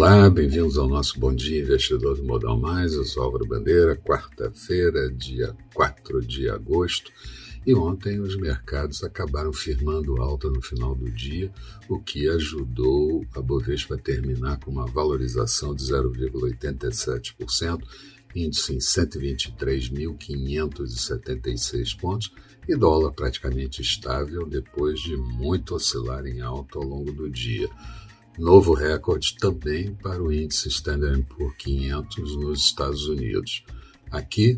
Olá, bem-vindos ao nosso Bom Dia Investidor do Modal Mais. Eu sou Álvaro Bandeira, quarta-feira, dia 4 de agosto. E ontem os mercados acabaram firmando alta no final do dia, o que ajudou a Bovespa a terminar com uma valorização de 0,87%, índice em 123.576 pontos e dólar praticamente estável depois de muito oscilar em alta ao longo do dia. Novo recorde também para o índice Standard Poor's 500 nos Estados Unidos. Aqui,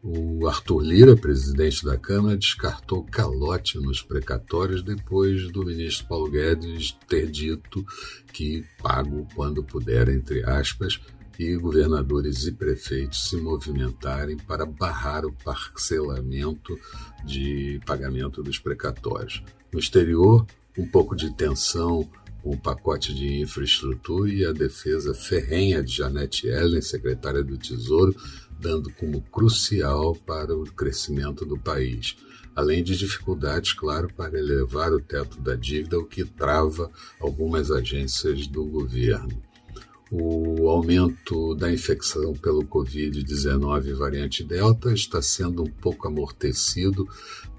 o Arthur Lira, presidente da Câmara, descartou calote nos precatórios depois do ministro Paulo Guedes ter dito que pago quando puder, entre aspas, e governadores e prefeitos se movimentarem para barrar o parcelamento de pagamento dos precatórios. No exterior, um pouco de tensão o pacote de infraestrutura e a defesa ferrenha de Janete Ellen, secretária do Tesouro, dando como crucial para o crescimento do país, além de dificuldades, claro, para elevar o teto da dívida, o que trava algumas agências do governo. O aumento da infecção pelo Covid-19 variante Delta está sendo um pouco amortecido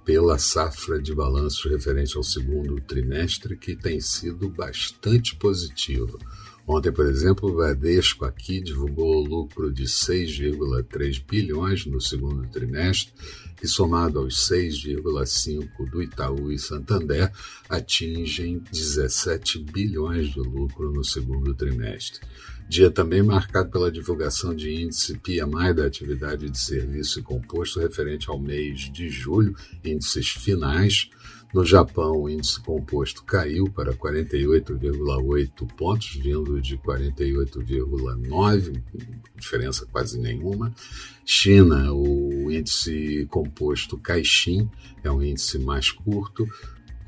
pela safra de balanços referente ao segundo trimestre, que tem sido bastante positiva. Ontem, por exemplo, o Bradesco aqui divulgou lucro de 6,3 bilhões no segundo trimestre, que somado aos 6,5 do Itaú e Santander, atingem 17 bilhões de lucro no segundo trimestre. Dia também marcado pela divulgação de índice PMI da atividade de serviço e composto referente ao mês de julho, índices finais. No Japão, o índice composto caiu para 48,8 pontos, vindo de 48,9, diferença quase nenhuma. China, o índice composto Caixin, é um índice mais curto,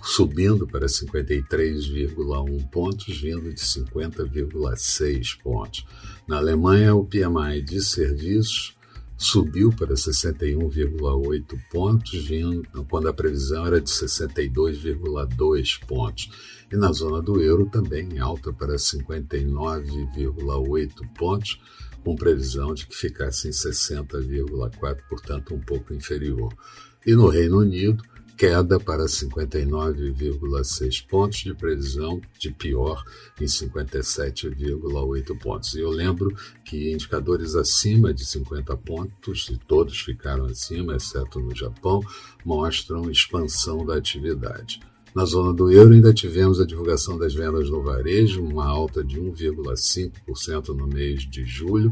subindo para 53,1 pontos, vindo de 50,6 pontos. Na Alemanha, o PMI de serviços subiu para 61,8 pontos, vindo, quando a previsão era de 62,2 pontos. E na zona do euro também alta para 59,8 pontos, com previsão de que ficasse em 60,4, portanto um pouco inferior. E no Reino Unido, queda para 59,6 pontos, de previsão de pior em 57,8 pontos. E eu lembro que indicadores acima de 50 pontos, e todos ficaram acima, exceto no Japão, mostram expansão da atividade. Na zona do euro, ainda tivemos a divulgação das vendas no varejo, uma alta de 1,5% no mês de julho,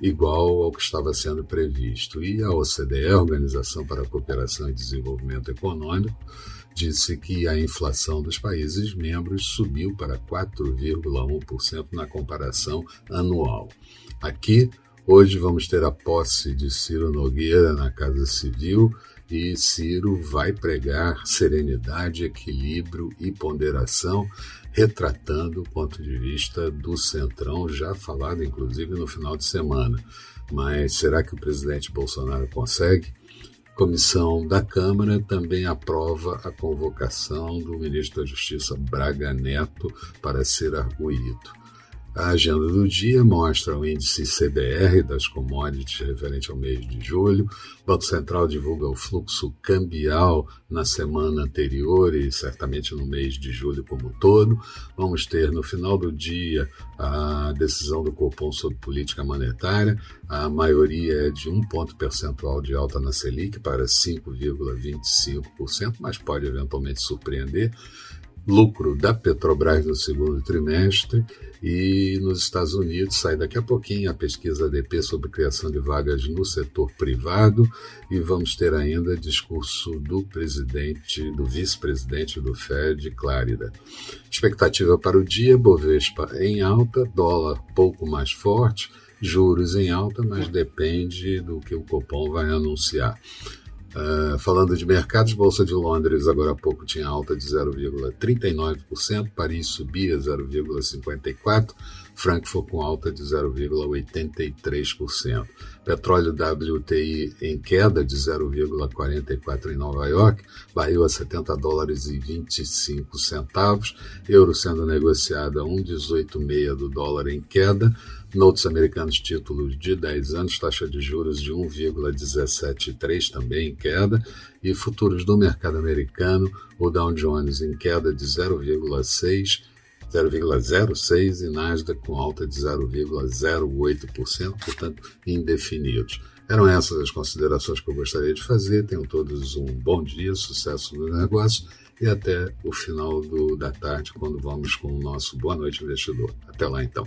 igual ao que estava sendo previsto. E a OCDE, a Organização para a Cooperação e Desenvolvimento Econômico, disse que a inflação dos países membros subiu para 4,1% na comparação anual. Aqui, hoje, vamos ter a posse de Ciro Nogueira na Casa Civil e Ciro vai pregar serenidade, equilíbrio e ponderação retratando o ponto de vista do Centrão, já falado inclusive no final de semana. Mas será que o presidente Bolsonaro consegue? Comissão da Câmara também aprova a convocação do ministro da Justiça Braga Neto para ser arguído. A agenda do dia mostra o índice CBR das commodities referente ao mês de julho. O Banco Central divulga o fluxo cambial na semana anterior e certamente no mês de julho como um todo. Vamos ter no final do dia a decisão do Copom sobre política monetária. A maioria é de um ponto percentual de alta na Selic para 5,25%, mas pode eventualmente surpreender lucro da Petrobras no segundo trimestre e nos Estados Unidos sai daqui a pouquinho a pesquisa ADP sobre criação de vagas no setor privado e vamos ter ainda discurso do presidente, do vice-presidente do Fed, Clárida. Expectativa para o dia, Bovespa em alta, dólar pouco mais forte, juros em alta, mas depende do que o Copom vai anunciar. Uh, falando de mercados, Bolsa de Londres agora há pouco tinha alta de 0,39%, Paris subia 0,54%, Frankfurt com alta de 0,83%. Petróleo WTI em queda de 0,44 em Nova York, barril a 70 dólares e 25 centavos, euro sendo negociado a 1,186 do dólar em queda, Notes americanos, títulos de 10 anos, taxa de juros de 1,173 também em queda, e futuros do mercado americano, o Dow Jones em queda de 0,6, 0,06 e Nasdaq com alta de 0,08%, portanto indefinidos. Eram essas as considerações que eu gostaria de fazer. Tenham todos um bom dia, sucesso no negócio e até o final do, da tarde, quando vamos com o nosso Boa Noite Investidor. Até lá então.